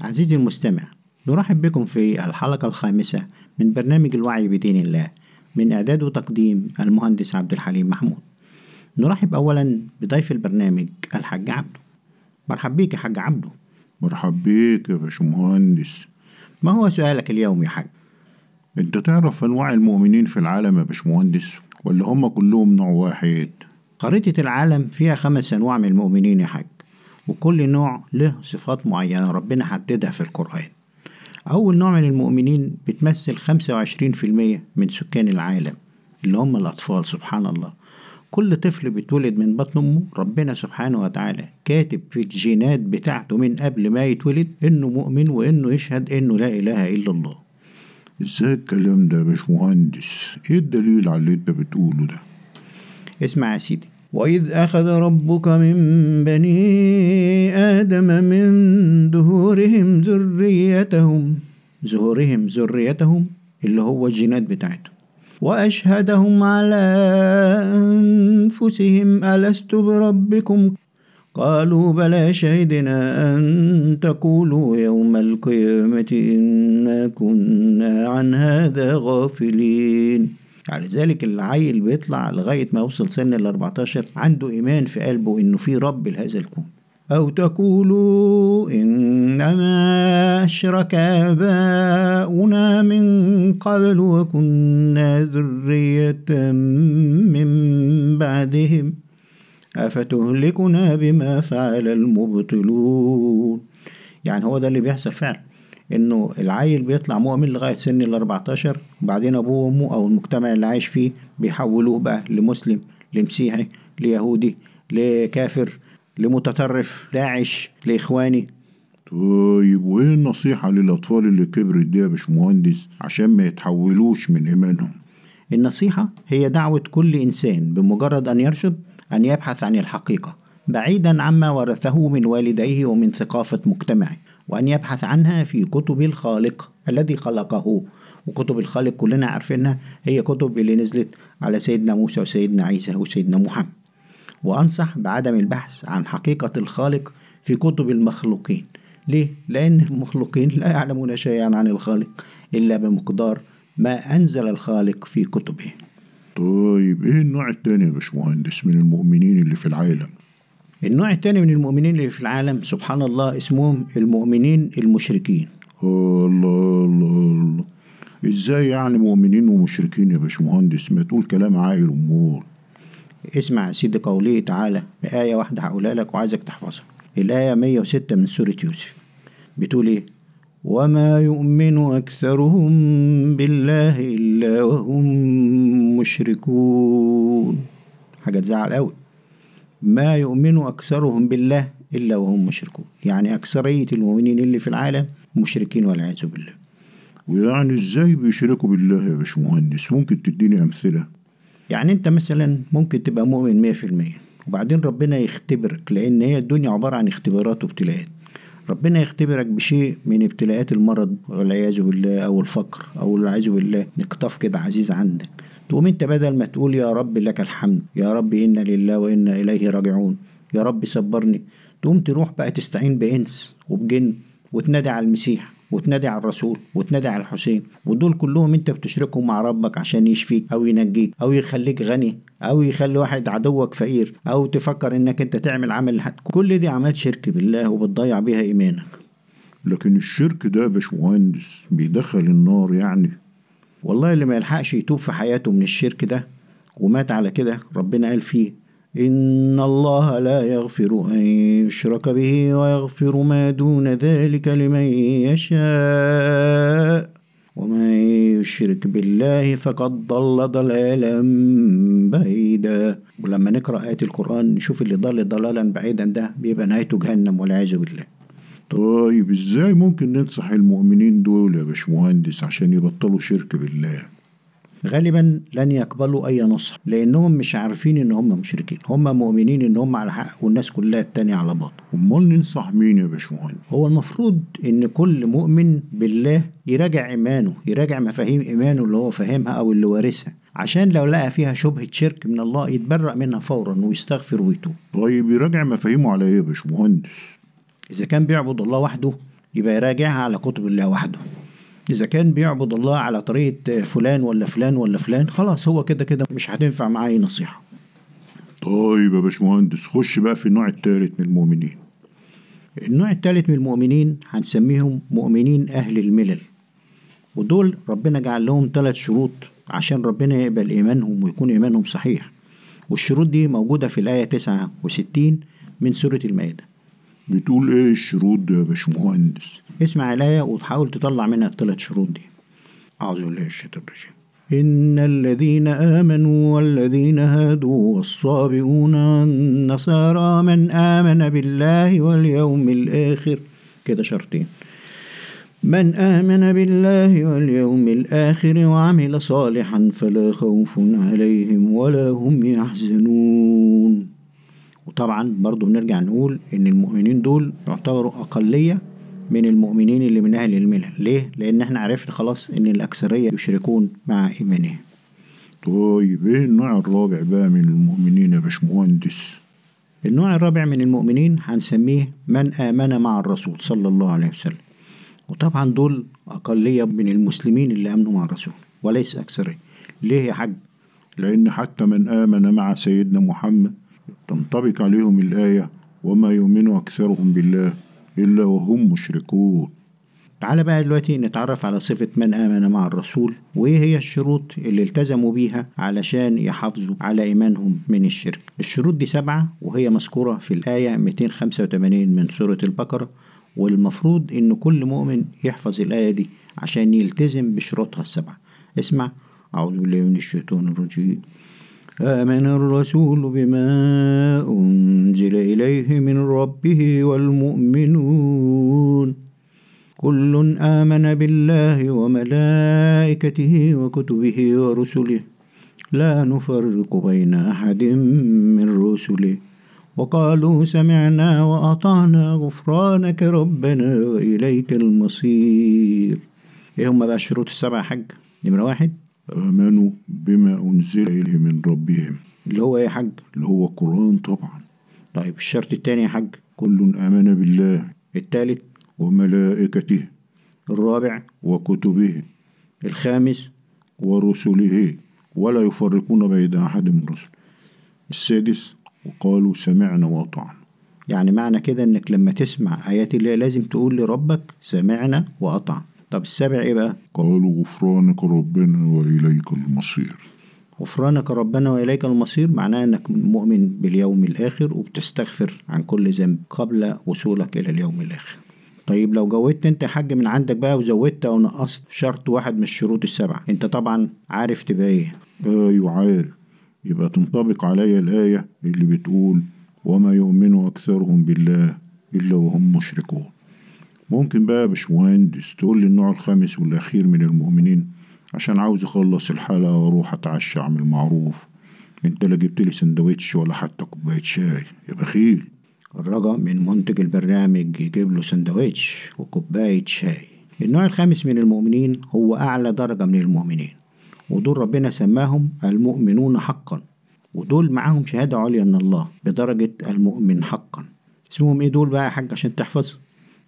عزيزي المستمع نرحب بكم في الحلقة الخامسة من برنامج الوعي بدين الله من إعداد وتقديم المهندس عبد الحليم محمود. نرحب أولا بضيف البرنامج الحاج عبده. مرحب بيك يا حاج عبده. مرحب بيك يا باشمهندس. ما هو سؤالك اليوم يا حاج؟ أنت تعرف أنواع المؤمنين في العالم يا باشمهندس ولا هم كلهم نوع واحد؟ خريطة العالم فيها خمس أنواع من المؤمنين يا حاج. وكل نوع له صفات معينة ربنا حددها في القرآن. أول نوع من المؤمنين بتمثل 25% من سكان العالم اللي هم الأطفال سبحان الله. كل طفل بيتولد من بطن أمه ربنا سبحانه وتعالى كاتب في الجينات بتاعته من قبل ما يتولد إنه مؤمن وإنه يشهد إنه لا إله إلا الله. إزاي الكلام ده يا باشمهندس؟ إيه الدليل على اللي أنت بتقوله ده؟ اسمع يا سيدي وإذ أخذ ربك من بني آدم من ظهورهم ذريتهم ظهورهم ذريتهم اللي هو الجينات بتاعتهم. وأشهدهم على أنفسهم ألست بربكم؟ قالوا بلى شهدنا أن تقولوا يوم القيامة إنا كنا عن هذا غافلين يعني ذلك العيل بيطلع لغاية ما يوصل سن ال 14 عنده إيمان في قلبه إنه في رب لهذا الكون. أو تقولوا إنما أشرك آباؤنا من قبل وكنا ذرية من بعدهم. أفتهلكنا بما فعل المبطلون؟ يعني هو ده اللي بيحصل فعلا. إنه العيل بيطلع مؤمن لغاية سن ال 14 وبعدين أبوه وأمه أو المجتمع اللي عايش فيه بيحولوه بقى لمسلم لمسيحي ليهودي لكافر لمتطرف داعش لإخواني. طيب وإيه النصيحة للأطفال اللي كبرت دي يا باشمهندس عشان ما يتحولوش من إيمانهم؟ النصيحة هي دعوة كل إنسان بمجرد أن يرشد أن يبحث عن الحقيقة بعيدا عما ورثه من والديه ومن ثقافة مجتمعه. وأن يبحث عنها في كتب الخالق الذي خلقه. وكتب الخالق كلنا عارفينها هي كتب اللي نزلت على سيدنا موسى وسيدنا عيسى وسيدنا محمد. وأنصح بعدم البحث عن حقيقة الخالق في كتب المخلوقين. ليه؟ لأن المخلوقين لا يعلمون شيئا عن الخالق إلا بمقدار ما أنزل الخالق في كتبه. طيب إيه النوع التاني يا باشمهندس من المؤمنين اللي في العالم؟ النوع الثاني من المؤمنين اللي في العالم سبحان الله اسمهم المؤمنين المشركين. الله الله الله. إزاي يعني مؤمنين ومشركين يا باشمهندس؟ ما تقول كلام عاقل أمور. اسمع يا سيدي قوله تعالى بآية واحدة هقولها لك وعايزك تحفظها. الآية 106 من سورة يوسف. بتقول إيه؟ وما يؤمن أكثرهم بالله إلا وهم مشركون. حاجة تزعل أوي. ما يؤمن أكثرهم بالله إلا وهم مشركون. يعني أكثرية المؤمنين اللي في العالم مشركين والعياذ بالله. ويعني إزاي بيشركوا بالله يا باشمهندس؟ ممكن تديني أمثلة؟ يعني أنت مثلا ممكن تبقى مؤمن مية في المية وبعدين ربنا يختبرك لأن هي الدنيا عبارة عن اختبارات وابتلاءات. ربنا يختبرك بشيء من ابتلاءات المرض والعياذ بالله أو الفقر أو العياذ بالله. نقطف كده عزيز عندك. تقوم أنت بدل ما تقول يا رب لك الحمد يا رب إنا لله وإنا إليه راجعون يا رب صبرني. تقوم تروح بقى تستعين بإنس وبجن وتنادي على المسيح. وتنادي على الرسول وتنادي على الحسين ودول كلهم انت بتشركهم مع ربك عشان يشفيك أو ينجيك أو يخليك غني أو يخلي واحد عدوك فقير أو تفكر إنك انت تعمل عمل لحد كل دي أعمال شرك بالله وبتضيع بيها إيمانك. لكن الشرك ده يا باشمهندس بيدخل النار يعني. والله اللي ما يلحقش يتوب في حياته من الشرك ده ومات على كده ربنا قال فيه إن الله لا يغفر أن يشرك به ويغفر ما دون ذلك لمن يشاء. ومن يشرك بالله فقد ضل ضلالا بعيدا. ولما نقرأ آية القرآن نشوف اللي ضل ضلالا بعيدا ده بيبقى نهايته جهنم والعياذ بالله. طيب إزاي ممكن ننصح المؤمنين دول يا باشمهندس عشان يبطلوا شرك بالله؟ غالبا لن يقبلوا أي نصح لأنهم مش عارفين ان هم مشركين. هم مؤمنين ان هم على حق والناس كلها التانية على باطل. أمال ننصح مين يا باشمهندس؟ هو المفروض إن كل مؤمن بالله يراجع إيمانه يراجع مفاهيم إيمانه اللي هو فاهمها أو اللي وارثها عشان لو لقى فيها شبهة شرك من الله يتبرأ منها فورا ويستغفر ويتوب. طيب يراجع مفاهيمه على إيه يا باشمهندس؟ إذا كان بيعبد الله وحده يبقى يراجعها على كتب الله وحده. إذا كان بيعبد الله على طريقة فلان ولا فلان ولا فلان خلاص هو كده كده مش هتنفع معاه أي نصيحة. طيب يا باشمهندس خش بقى في النوع الثالث من المؤمنين. النوع الثالث من المؤمنين هنسميهم مؤمنين أهل الملل. ودول ربنا جعل لهم ثلاث شروط عشان ربنا يقبل إيمانهم ويكون إيمانهم صحيح. والشروط دي موجودة في الآية 69 من سورة المائدة. بتقول إيه الشروط دي يا باشمهندس؟ اسمع الآية وتحاول تطلع منها الثلاث شروط دي. أعوذ بالله من الشيطان الرجيم. إن الذين آمنوا والذين هادوا والصابئون والنصارى من آمن بالله واليوم الآخر كده شرطين. من آمن بالله واليوم الآخر وعمل صالحا فلا خوف عليهم ولا هم يحزنون. وطبعا برضو بنرجع نقول إن المؤمنين دول يعتبروا أقلية من المؤمنين اللي من أهل الملل. ليه؟ لأن إحنا عرفنا خلاص إن الأكثرية يشركون مع إيمانهم. طيب إيه النوع الرابع بقى من المؤمنين يا باشمهندس؟ النوع الرابع من المؤمنين هنسميه من آمن مع الرسول صلى الله عليه وسلم. وطبعا دول أقلية من المسلمين اللي آمنوا مع الرسول وليس أكثرية. ليه يا حاج؟ لأن حتى من آمن مع سيدنا محمد تنطبق عليهم الآية وما يؤمن أكثرهم بالله إلا وهم مشركون. تعالى بقى دلوقتي نتعرف على صفة من آمن مع الرسول وإيه هي الشروط اللي التزموا بيها علشان يحافظوا على إيمانهم من الشرك. الشروط دي سبعة وهي مذكورة في الآية 285 من سورة البقرة والمفروض إن كل مؤمن يحفظ الآية دي عشان يلتزم بشروطها السبعة. اسمع أعوذ بالله من الشيطان الرجيم. آمن الرسول بما أنزل إليه من ربه والمؤمنون. كل آمن بالله وملائكته وكتبه ورسله. لا نفرق بين أحد من رسله. وقالوا سمعنا وأطعنا غفرانك ربنا وإليك المصير. إيه هم بقى الشروط السبعة يا حاج؟ نمرة واحد. آمنوا بما أنزل إليه من ربهم. اللي هو إيه يا حاج؟ اللي هو القرآن طبعا. طيب الشرط التاني يا حاج؟ كل آمن بالله. التالت؟ وملائكته. الرابع؟ وكتبه. الخامس؟ ورسله. ولا يفرقون بين أحد من رسله السادس؟ وقالوا سمعنا وأطعنا. يعني معنى كده إنك لما تسمع آيات الله لازم تقول لربك سمعنا وأطعنا. طب السابع إيه بقى؟ قالوا غفرانك ربنا وإليك المصير. غفرانك ربنا وإليك المصير معناه إنك مؤمن باليوم الآخر وبتستغفر عن كل ذنب قبل وصولك إلى اليوم الآخر. طيب لو جودت أنت حاج من عندك بقى وزودت أو نقصت شرط واحد من الشروط السبعة أنت طبعا عارف تبقى إيه؟ أيوة عارف. يبقى تنطبق علي الآية اللي بتقول وما يؤمن أكثرهم بالله إلا وهم مشركون. ممكن بقى باشمهندس تقول لي النوع الخامس والأخير من المؤمنين؟ عشان عاوز أخلص الحلقة وأروح أتعشى أعمل معروف. أنت لا جبت لي سندوتش ولا حتى كوباية شاي. يا بخيل. الرجاء من منتج البرنامج يجيب له سندوتش وكوباية شاي. النوع الخامس من المؤمنين هو أعلى درجة من المؤمنين. ودول ربنا سماهم المؤمنون حقا. ودول معاهم شهادة عليا من الله بدرجة المؤمن حقا. اسمهم إيه دول بقى يا حاج عشان تحفظ؟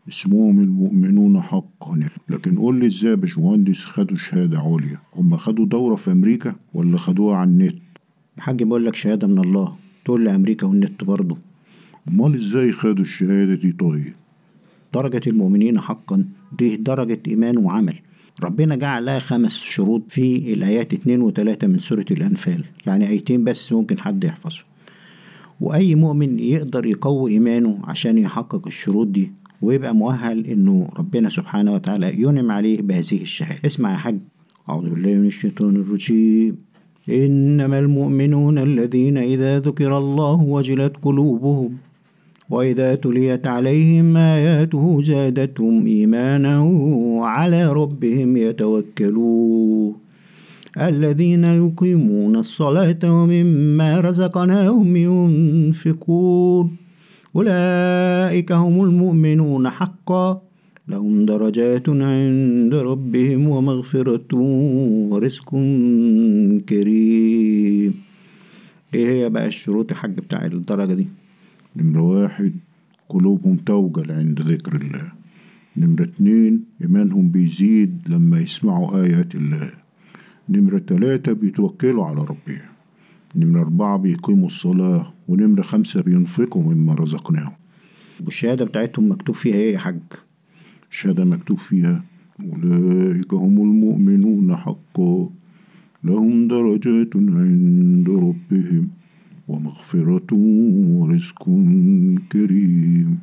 اسمهم المؤمنون حقا. لكن قول لي إزاي يا باشمهندس خدوا شهادة عليا؟ هم خدوا دورة في أمريكا ولا خدوها على النت؟ يا حاج بقول لك شهادة من الله. تقول لأمريكا والنت برضه. أمال إزاي خدوا الشهادة دي طيب؟ درجة المؤمنين حقا. دي درجة إيمان وعمل. ربنا جعل لها خمس شروط في الآيات اتنين وتلاتة من سورة الأنفال. يعني آيتين بس ممكن حد يحفظه. وأي مؤمن يقدر يقوي إيمانه عشان يحقق الشروط دي ويبقى مؤهل إنه ربنا سبحانه وتعالى ينعم عليه بهذه الشهادة. اسمع يا حاج. أعوذ بالله من الشيطان الرجيم. إنما المؤمنون الذين إذا ذكر الله وجلت قلوبهم وإذا تليت عليهم آياته زادتهم إيمانا وعلى ربهم يتوكلون. الذين يقيمون الصلاة ومما رزقناهم ينفقون. أولئك هم المؤمنون حقا. لهم درجات عند ربهم ومغفرة ورزق كريم. إيه هي بقى الشروط يا حاج بتاع الدرجة دي؟ نمرة واحد قلوبهم توجل عند ذكر الله. نمرة اتنين إيمانهم بيزيد لما يسمعوا آيات الله. نمرة تلاتة بيتوكلوا على ربهم. نمرة أربعة بيقيموا الصلاة ونمرة خمسة بينفقوا مما رزقناهم. والشهادة بتاعتهم مكتوب فيها إيه يا حاج؟ الشهادة مكتوب فيها أولئك هم المؤمنون حقا لهم درجات عند ربهم ومغفرة ورزق كريم.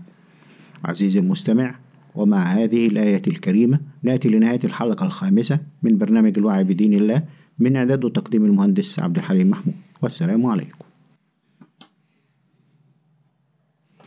عزيزي المستمع ومع هذه الآية الكريمة نأتي لنهاية الحلقة الخامسة من برنامج الوعي بدين الله من إعداد وتقديم المهندس عبد الحليم محمود. والسلام عليكم